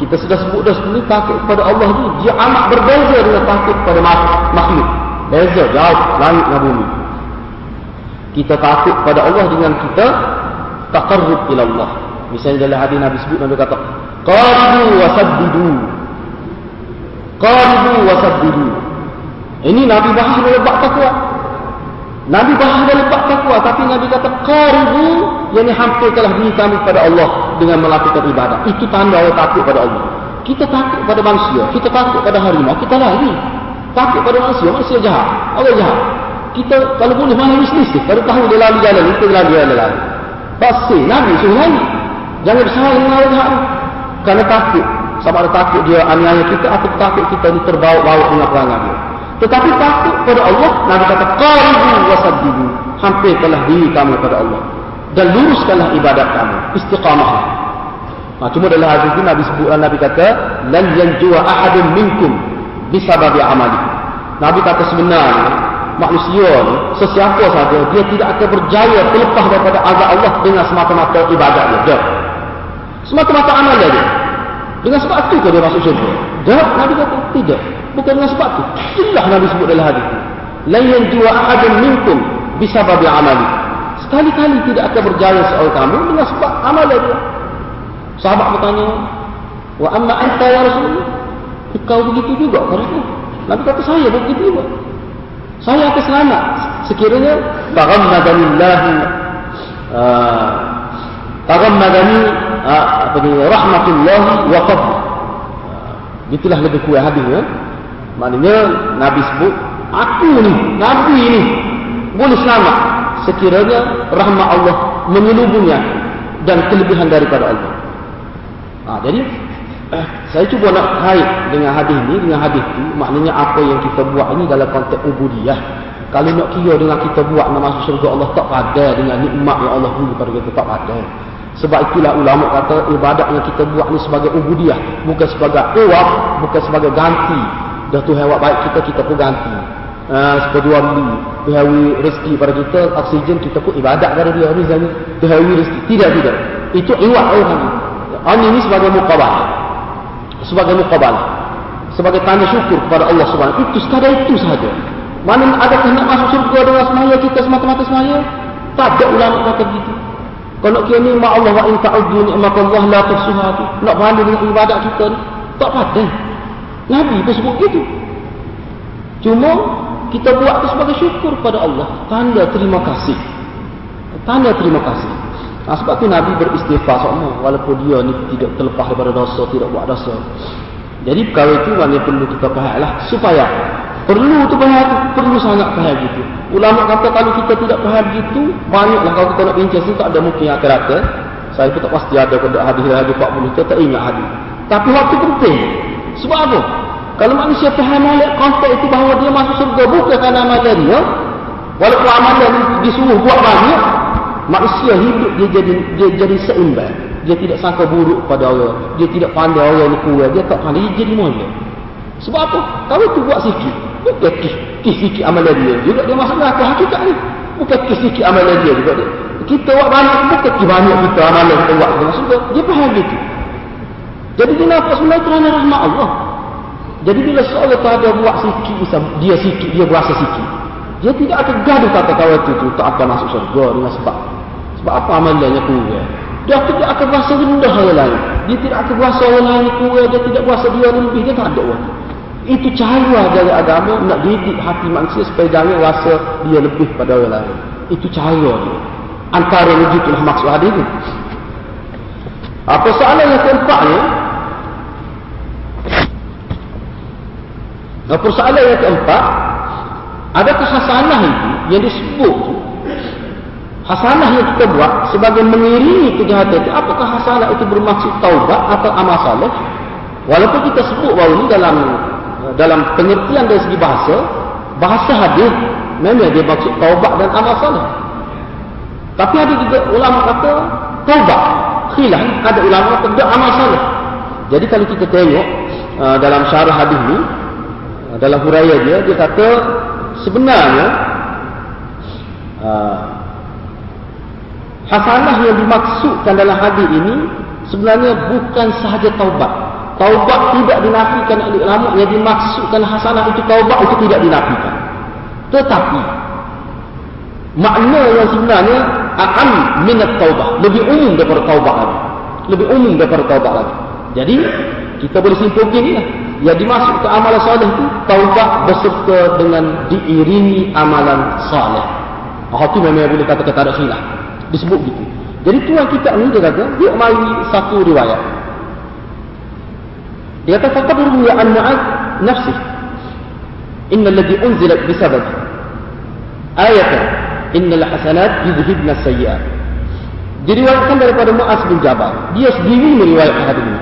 kita sudah sebut dah sebelum takut pada Allah ni, dia amat berbeza dengan takut pada makhluk. Beza, jauh, langit dan bumi. Kita takut pada Allah dengan kita takarrub ila Allah. Misalnya dalam hadis Nabi sebut, Nabi kata, Qaribu wa saddidu. Qaribu wa saddidu. Ini Nabi bahas dalam bak takwa. Nabi bahas dalam bab takwa tapi Nabi kata qaribu yakni hampir telah diri kami pada Allah dengan melakukan ibadah. Itu tanda orang takut pada Allah. Kita takut pada manusia, kita takut pada harimau, kita lari. Takut pada manusia, manusia jahat. Allah jahat. Kita kalau boleh mana bisnis kalau tahu dia lalu jalan, kita lalu jalan lari. Pasti Nabi suruh lari. Jangan bersalah dengan orang jahat. Kerana takut. Sama ada takut dia aniaya kita atau takut kita ini terbawa-bawa dengan perangai dia. Tetapi takut pada Allah, Nabi kata, Qaribu wasaddidu. Hampir telah diri kamu kepada Allah. Dan luruskanlah ibadat kamu. Istiqamah. Nah, cuma dalam hadis ini Nabi sebutkan, Nabi kata, Lan yanjua ahadun minkum bisababi amali. Nabi kata sebenarnya, manusia ni, sesiapa saja, dia tidak akan berjaya terlepas daripada azab Allah dengan semata-mata ibadat dia. Semata-mata amal dia. Dengan sebab itu dia masuk syurga? Jawab Nabi kata, tidak. Bukan dengan sebab itu. Itulah Nabi sebut dalam hadis. Layan jua ahadun minkum bisababi amali. Sekali-kali tidak akan berjaya seorang kamu dengan sebab amal dia. Sahabat bertanya, Wa amma anta ya Rasulullah? Kau begitu juga aku? Nabi kata saya begitu juga. Saya akan selamat sekiranya taghammadanillahu uh, taghammadani uh, apa ni rahmatullahi wa fadl. Uh, itulah lebih kuat hadisnya. Maknanya Nabi sebut, aku ni, Nabi ni boleh selamat sekiranya rahmat Allah menyelubungnya dan kelebihan daripada Allah. Ha, jadi eh, saya cuba nak kait dengan hadis ni dengan hadis tu maknanya apa yang kita buat ini dalam konteks ubudiyah. Kalau nak kira dengan kita buat nak masuk syurga Allah tak ada dengan nikmat yang Allah beri kepada kita tak ada. Sebab itulah ulama kata ibadat yang kita buat ni sebagai ubudiyah bukan sebagai uang, bukan sebagai ganti dah tu hewat baik kita kita pun ganti. Uh, sepedua beli. Tuhawi rezeki pada kita oksigen kita pun ibadat pada dia. Misalnya tuhawi rezeki. Tidak tidak. Itu iwat orang ini ini sebagai mukabal sebagai mukabal sebagai tanda syukur kepada Allah Subhanahu. Itu sekadar itu sahaja. Mana ada nak masuk surga dengan semaya kita semata-mata semaya? Tak ada ulama kata begitu. Kalau kira ni ma Allah wa in ta'uddu ni'matallah la tuhsuha nak pahala dengan ibadat kita ni tak pada Nabi pun sebut gitu cuma kita buat itu sebagai syukur kepada Allah. Tanda terima kasih. Tanda terima kasih. Nah, sebab tu Nabi beristighfar sama. Walaupun dia ni tidak terlepas daripada dosa tidak buat dosa. Jadi perkara itu mana perlu kita faham lah supaya perlu tu faham tu. Perlu sangat faham gitu. Ulama kata kalau kita tidak faham gitu banyaklah kalau kita nak bincang sini tak ada mungkin yang akan rata saya pun tak pasti ada kena hadis lagi 40 kita tak ingat hadis. Tapi waktu penting sebab apa? Kalau manusia faham malik konteks itu bahawa dia masuk surga bukan kerana amalan dia walaupun amalan disuruh buat banyak manusia hidup dia jadi dia jadi seimbang. Dia tidak sangka buruk pada orang. Dia tidak pandai orang ni kurang. Dia tak pandai dia jadi mulia sebab apa? Kalau tu buat sikit bukan kis, sikit amalan dia. Juga dia masuk neraka hakikat ni. Bukan kis sikit amalan dia juga dia. Kita buat banyak bukan kis banyak kita amalan kita buat. Dia dia faham gitu jadi dia nampak sebenarnya kerana rahmat Allah jadi bila seorang tu ada buat sikit dia sikit dia berasa sikit dia tidak akan gaduh kata kawan itu, itu tak akan masuk surga dengan sebab sebab apa amalannya kurang dia tidak akan berasa rendah orang lain. Dia tidak akan berasa orang lain kurang. Dia tidak berasa dia lebih. Dia tak ada waktu. Itu cara dari agama nak didik hati manusia supaya jangan rasa dia lebih pada orang lain. Itu cara dia. Antara wujudlah maksud hadis ini. Apa soalan yang keempatnya? Apa soalan yang keempat? Adakah hasanah itu yang disebut Hasanah yang kita buat sebagai mengiringi kejahatan itu, apakah hasanah itu bermaksud taubat atau amal saleh? Walaupun kita sebut bahawa ini dalam dalam pengertian dari segi bahasa, bahasa hadis memang dia maksud taubat dan amal saleh. Tapi ada juga ulama kata taubat, khilaf ada ulama kata amal saleh. Jadi kalau kita tengok uh, dalam syarah hadis ini, dalam huraian dia, dia kata sebenarnya uh, Hasanah yang dimaksudkan dalam hadis ini sebenarnya bukan sahaja taubat. Taubat tidak dinafikan oleh ulama yang dimaksudkan hasanah itu taubat itu tidak dinafikan. Tetapi makna yang sebenarnya akan minat taubat lebih umum daripada taubat lagi. Lebih umum daripada taubat lagi. Jadi kita boleh simpulkan ini Yang dimaksudkan amalan soleh itu taubat berserta dengan diiringi amalan soleh. Oh, itu memang boleh kata-kata ada khilaf disebut gitu. Jadi tuan kita ni dia kata, dia mari satu riwayat. Dia kata faqad ruwiya an Mu'adz nafsi. Inna alladhi unzilat bisabab ayatan innal hasanat yudhibna sayyi'at. Diriwayatkan daripada Mu'az bin Jabal. Dia sendiri meriwayatkan hadis ini.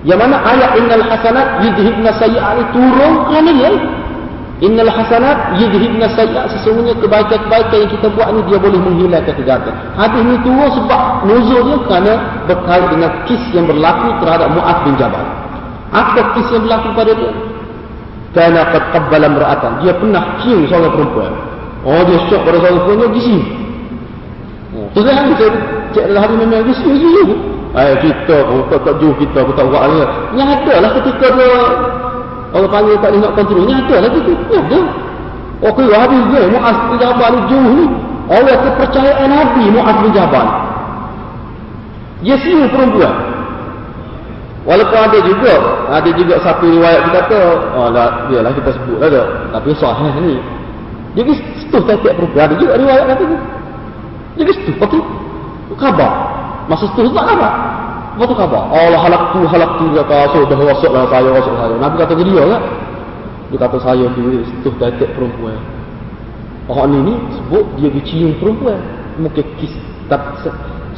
Yang mana ayat innal hasanat yudhibna sayyi'at ini turun kerana dia Innal hasanat yudhibna sayyi'at sesungguhnya kebaikan-kebaikan yang kita buat ni dia boleh menghilangkan kejahatan. Hadis ni turun sebab nuzul dia kerana berkait dengan kis yang berlaku terhadap Mu'ad bin Jabal. Apa kis yang berlaku pada dia? Kerana qad qabbala. Dia pernah cium seorang perempuan. Oh dia syok pada seorang perempuan dia gisi. Oh, tu cek dalam hadis memang gisi gisi. Ayat kita pun tak tak jauh kita pun tak buat ni. Yang ada lah ketika dia Orang panggil tak boleh nak kontrol. Ini ada lagi tu. Ya, dia. Okey, habis dia. Mu'az bin Jabal ni jauh ni. Oleh kepercayaan Nabi Mu'az bin Jabal. Dia siu perempuan. Walaupun ada juga. Ada juga satu riwayat kita kata. Oh, lah, dia lah kita sebut lah dia. Tapi sahih ni. Dia pergi setuh tiap perempuan. Ada juga riwayat kata. Dia pergi setuh. Okey. Khabar. Masa setuh tak khabar. Apa tu khabar? Allah halak tu, halak tu dia kata, so dah rasuk lah saya, rasuk saya. Nabi kata ke dia kan? Dia kata saya tu, setuh tetek perempuan. Orang ni ni sebut dia pergi cium perempuan. Mungkin kis. Tak,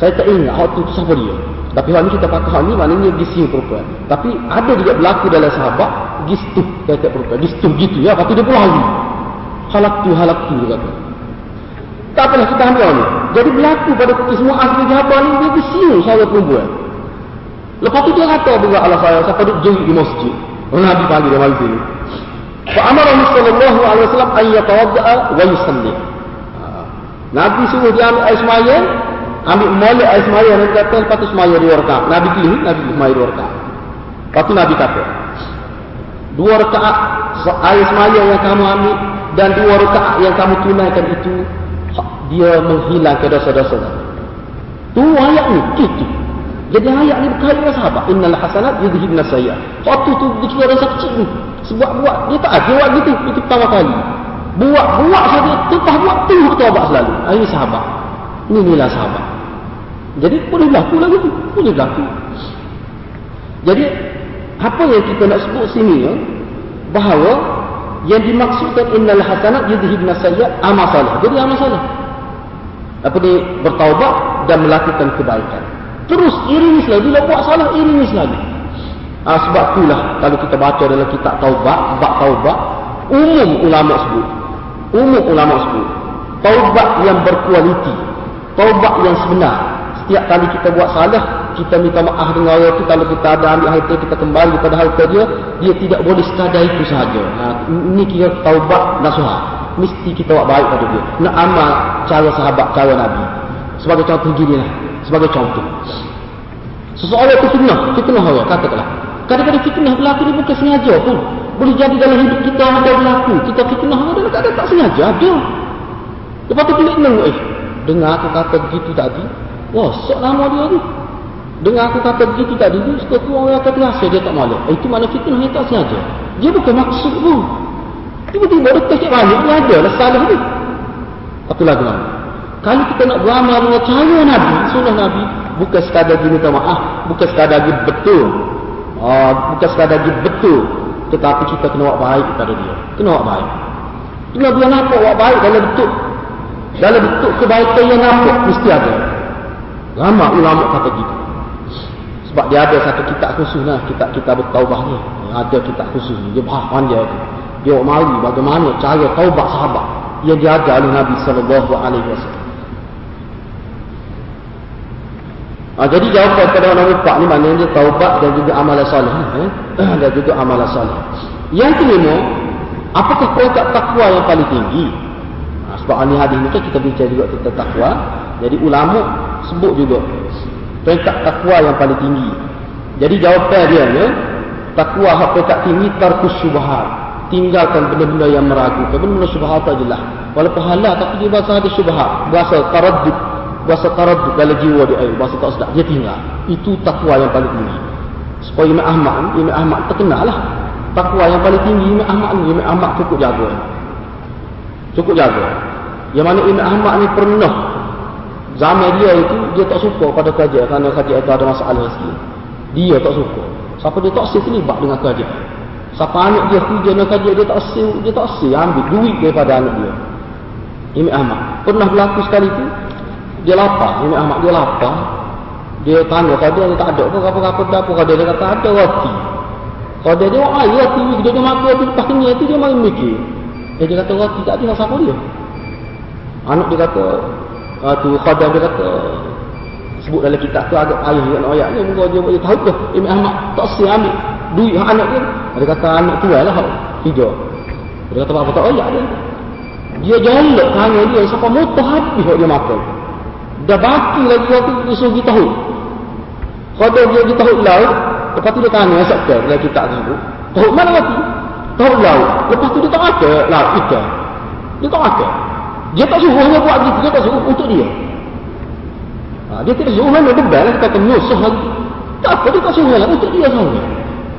saya tak ingat hak tu, tu siapa dia. Tapi hal ni kita pakai hal ni maknanya pergi cium perempuan. Tapi ada juga berlaku dalam sahabat, pergi setuh tetek perempuan. Pergi setuh gitu ya, lepas tu dia pulang lagi. Halak tu, halak tu dia kata. Tak apalah kita ambil ni. Jadi berlaku pada semua asli jawapan ni, dia cium saya perempuan. Lepas tu dia kata juga Allah saya, saya duduk jerit di masjid. Oh, Nabi panggil dia mari sini. Fa'amarahu sallallahu alaihi wasallam an yatawadda'a wa yusalli. Nabi suruh dia ambil air semaya, ambil molek air semaya dan kata lepas tu semaya dua rakaat. Nabi pilih, Nabi semaya dua rakaat. Lepas tu Nabi kata, dua rakaat air semaya yang kamu ambil dan dua rakaat yang kamu tunaikan itu dia menghilangkan dosa-dosa. Tu ayat ni, gitu. Jadi ayat ni berkait dengan sahabat. Innal hasanat yudhibna sayyi'at. Waktu tu dikira dosa kecil ni. Sebab buat dia tak ada buat gitu. Itu pertama kali. Buat buat saja tetap buat tu bertaubat selalu. Ini sahabat. Ini inilah sahabat. Jadi boleh berlaku lagi tu. Boleh berlaku. Jadi apa yang kita nak sebut sini ya, bahawa yang dimaksudkan innal hasanat yudhibna sayyi'at amal salah. Jadi amal salah. Apa ni bertaubat dan melakukan kebaikan. Terus iringi lagi. Bila buat salah, iringi lagi. Ha, sebab itulah kalau kita baca dalam kitab taubat, bab taubat, umum ulama sebut. Umum ulama sebut. Taubat yang berkualiti. Taubat yang sebenar. Setiap kali kita buat salah, kita minta maaf dengan orang itu. Kalau kita ada ambil harta, kita kembali kepada harta dia. Dia tidak boleh sekadar itu sahaja. Ha, ini kira taubat nasuhah. Mesti kita buat baik pada dia. Nak amal cara sahabat, cara Nabi. Sebagai contoh gini lah sebagai contoh. Seseorang itu fitnah, fitnah orang, katakanlah. Kadang-kadang fitnah berlaku ni bukan sengaja pun. Boleh jadi dalam hidup kita ada berlaku. Kita fitnah ada kadang tak sengaja, ada. Lepas tu pilih neng, eh, dengar aku kata begitu tadi. Wah, sok nama dia tu. Dengar aku kata begitu tadi, dia suka tu orang kata terasa dia tak malu. Eh, itu mana fitnah yang tak sengaja. Dia bukan maksud pun. Tiba-tiba dia kecil banyak, dia ada lah salah tu. Satu lagi mana? Kalau kita nak beramal dengan cara Nabi, sunnah Nabi, bukan sekadar dia minta maaf, bukan sekadar dia betul. Uh, bukan sekadar dia betul. Tetapi kita kena buat baik kepada dia. Kena buat baik. Kena dia nampak buat baik dalam bentuk. Dalam bentuk kebaikan yang nampak, mesti ada. Lama ulama kata gitu. Sebab dia ada satu kitab khusus lah, kitab kita bertaubah ni. Ada kitab khusus ni, dia panjang tu. Dia mari bagaimana cara taubat sahabat yang diajar oleh Nabi sallallahu alaihi wasallam. Ha, jadi jawapan pada orang empat ni maknanya taubat dan juga amalan soleh. Eh? dan juga amalan soleh. Yang kelima, apakah peringkat takwa yang paling tinggi? Ha, sebab ini hadis ni kan kita bincang juga tentang takwa. Jadi ulama sebut juga peringkat takwa yang paling tinggi. Jadi jawapan dia ni, takwa yang peringkat tinggi tarkus syubahat. Tinggalkan benda-benda yang meragukan. Benda-benda syubahat tak jelas. Walaupun halal tapi dia bahasa ada syubahat. Bahasa taraddud Bahasa taradud dalam jiwa dia air. Bahasa tak sedap. Dia tinggal. Itu takwa yang paling tinggi. Supaya Imam Ahmad, Imam Ahmad terkenal lah. Takwa yang paling tinggi Imam Ahmad ni. Imam Ahmad cukup jaga. Cukup jaga. Yang mana Imam Ahmad ni pernah. Zaman dia itu, dia tak suka pada kerja. Kerana kerja itu ada masalah sikit. Dia tak suka. Siapa dia tak sih terlibat dengan kerja. Siapa anak dia kerja dengan kerja, dia tak sih, dia tak sih ambil duit daripada anak dia. Imam Ahmad. Pernah berlaku sekali itu, dia lapar. Ini Ahmad dia lapar. Dia tanya kalau dia tak ada apa apa-apa apa? Dia kata ada roti. Kalau dia dia air roti. Dia dia roti lepas ni itu dia main mikir dia, dia kata roti tak ada siapa dia? Anak dia kata uh, tu khadah dia kata sebut dalam kitab tu agak ayah yang ayat ni muka dia boleh tahu ke? Imam Ahmad tak si ambil duit anak dia dia kata anak tu lah hijau dia kata apa tak ayat dia dia jolok tanya dia siapa motor habis dia makan Dah baki lagi waktu dia suruh kita tahu. Kalau dia kita tahu laut, lepas tu dia tanya asap dalam kitab tersebut. Tahu mana waktu? Tahu laut. Lepas tu dia tak ada laut ikan. Dia tak ada. Dia tak suruh dia buat gitu. Dia tak suruh untuk dia. Ha, dia tidak suruh mana lah. Kita kata musuh lagi. Tak apa dia tak suruh lah. Untuk dia sahaja.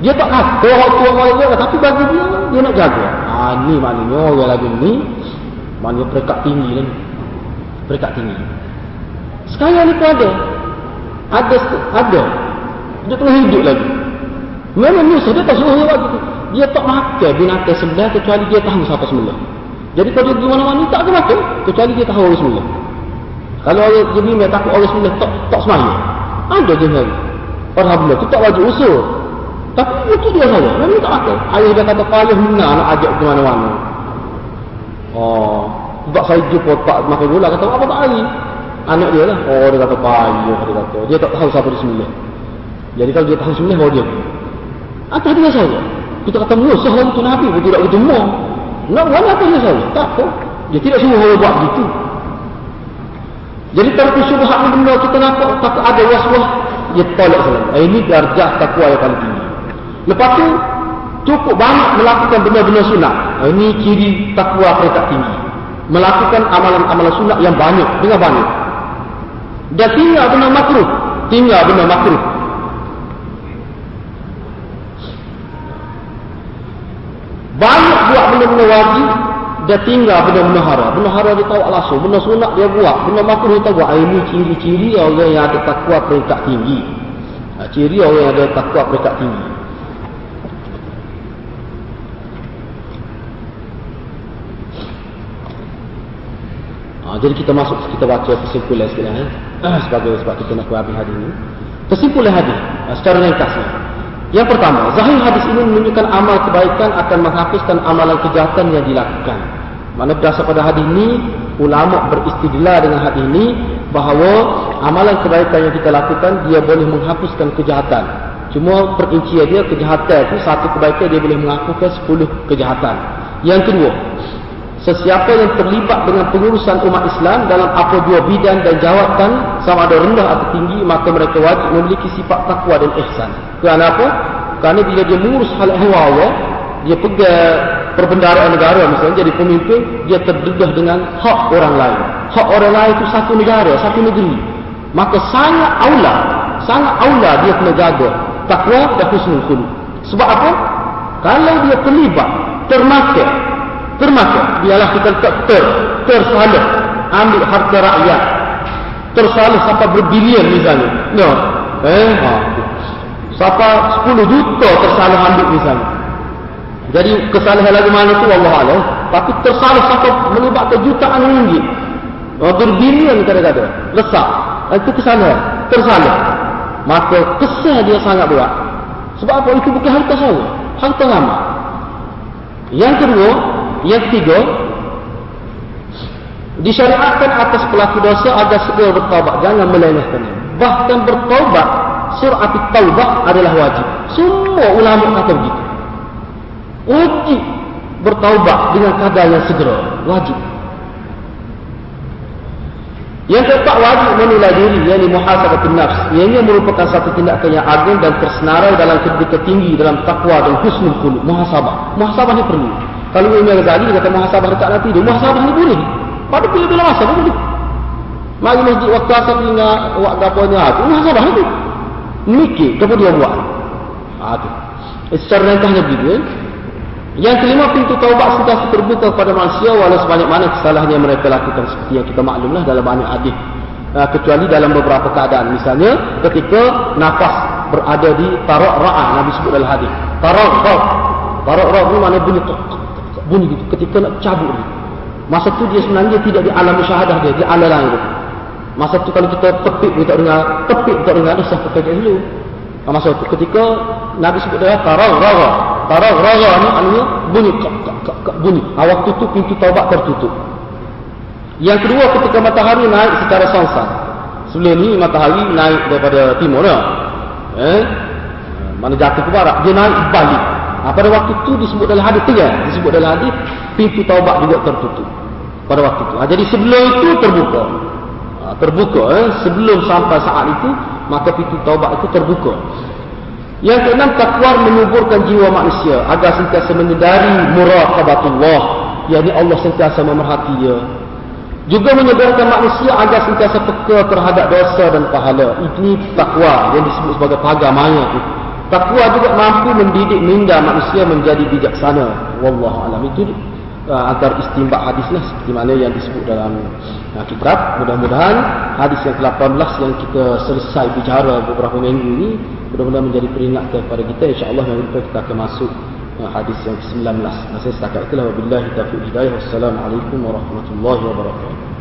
Dia tak kata orang tua orang dia. Tapi bagi dia, dia nak jaga. Ha, ni maknanya orang lagi ni. Maknanya perekat tinggi lah ni. Perekat tinggi. Sekarang ni pun ada. Ada. Ada. Dia tengah hidup lagi. Mana Musa dia tak suruh dia gitu. Dia tak makan binatang sebelah kecuali dia tahu siapa semula. Jadi kalau dia pergi mana-mana tak akan makan kecuali dia tahu orang semula. Kalau orang dia takut orang semula tak tak semaya. Ada je hari. Alhamdulillah tu tak wajib usul. Tapi itu dia saja. Memang tak makan. Ayah dia kata paling hina nak ajak ke mana-mana. Oh, sebab saya jumpa tak makan gula kata apa tak hari anak dia lah oh dia kata payah dia kata dia tak tahu siapa dia semula jadi kalau dia tahu semula baru dia atas dia saja Kita kata musuh lagi tu Nabi pun tidak mau. Nak buat apa dia sahaja? Tak apa. Dia tidak suruh orang buat begitu. Jadi tarku syubhat benda kita nampak tak ada waswas dia tolak salam. Eh, ini darjah takwa yang paling tinggi. Lepas tu cukup banyak melakukan benda-benda sunat. Eh, ini ciri takwa peringkat tinggi. Melakukan amalan-amalan sunat yang banyak dengan banyak. Dan tinggal benda makruh. Tinggal benda makruh. Banyak buat benda-benda wajib dia tinggal. Benda haram dia tahu langsung. Benda sunat dia buat. Benda makruh dia tahu buat. Ini ciri-ciri orang yang ada takwa peringkat tinggi. Ha, ciri orang yang ada takwa peringkat tinggi. Ha, jadi kita masuk, kita baca kesimpulan sekarang. Eh? Sebagai sebab kita nak habis hadis ini. Kesimpulan hadis. Ha, secara ringkasnya. Yang pertama, zahir hadis ini menunjukkan amal kebaikan akan menghapuskan amalan kejahatan yang dilakukan. Mana berdasar pada hadis ini, ulama beristidlal dengan hadis ini bahawa amalan kebaikan yang kita lakukan dia boleh menghapuskan kejahatan. Cuma perincian dia kejahatan itu satu kebaikan dia boleh menghapuskan sepuluh kejahatan. Yang kedua, sesiapa yang terlibat dengan pengurusan umat Islam dalam apa dua bidang dan jawatan sama ada rendah atau tinggi maka mereka wajib memiliki sifat takwa dan ihsan. Kerana apa? Kerana bila dia mengurus hal ehwal Allah, dia pegang perbendaraan negara misalnya jadi pemimpin, dia terdedah dengan hak orang lain. Hak orang lain itu satu negara, satu negeri. Maka sangat aula, sangat aula dia kena jaga takwa dan husnul khuluq. Sebab apa? Kalau dia terlibat, termakan, termakan, biarlah kita tak ter, tersalah ambil harta rakyat. Tersalah sampai berbilion misalnya. No. Eh, ha. Sampai 10 juta tersalah ambil misalnya. Jadi kesalahan lagu mana tu Allah Allah. Tapi tersalah sampai melibatkan jutaan ringgit. Oh, berbilion kadang-kadang. Lesak. Itu kesalahan. Tersalah. Maka kesal dia sangat berat. Sebab apa? Itu bukan harta saya. Harta lama. Yang kedua, yang ketiga, disyariatkan atas pelaku dosa agar segera bertaubat. Jangan melengahkannya. Bahkan bertaubat surah taubah adalah wajib. Semua ulama kata begitu. Wajib bertaubat dengan kadar yang segera. Wajib. Yang keempat wajib menilai diri, yakni muhasabatun nafs. Ianya merupakan satu tindakan yang agung dan tersenarai dalam kedudukan tinggi dalam takwa dan husnul khuluq. Muhasabah. Muhasabah ni perlu. Kalau Imam Ghazali kata muhasabah dekat nanti. Dia, muhasabah ni boleh. Pada bila-bila masa boleh. Mari masjid waktu asal ingat waktu gapanya, itu muhasabah ni mikir apa dia buat? Ha, tu. Eh, secara ringkasnya begitu eh? yang kelima pintu taubat sudah terbuka kepada manusia walau sebanyak mana kesalahan yang mereka lakukan. Seperti yang kita maklumlah dalam banyak hadis. Uh, kecuali dalam beberapa keadaan. Misalnya ketika nafas berada di tarak ra'ah Nabi sebut dalam hadis. Tarak ra'ah tarak ra'ah ni mana bunyi bunyi gitu ketika nak cabut ni masa tu dia sebenarnya tidak di alam syahadah dia di alam lain Masa tu kalau kita tepik kita dengar, tepik kita dengar dah sampai kerja dulu. Masa tu ketika Nabi sebut dia tarau raga. Tarau raga ni maknanya bunyi kak kak kak, kak bunyi. Ha, waktu tu pintu taubat tertutup. Yang kedua ketika matahari naik secara sansan. Sebelum ni matahari naik daripada timur ya. Eh? Mana jatuh ke barat, dia naik balik. Ha, pada waktu tu disebut dalam hadis tiga, disebut dalam hadis pintu taubat juga tertutup. Pada waktu tu. Ha, jadi sebelum itu terbuka terbuka eh? sebelum sampai saat itu maka pintu taubat itu terbuka yang keenam takwa menyuburkan jiwa manusia agar sentiasa menyedari muraqabatullah yakni Allah sentiasa memerhati dia juga menyedarkan manusia agar sentiasa peka terhadap dosa dan pahala ini takwa yang disebut sebagai pagar maya itu takwa juga mampu mendidik minda manusia menjadi bijaksana. Wallahu alam. Itu uh, antara istimbat hadislah seperti mana yang disebut dalam uh, kitab. Mudah-mudahan hadis yang ke-18 yang kita selesai bicara beberapa minggu ini mudah-mudahan menjadi peringatan kepada kita. insya-Allah nanti kita akan masuk uh, hadis yang ke-19 masa setakat itulah. Wabillahi taufiq hidayah. Wassalamualaikum warahmatullahi wabarakatuh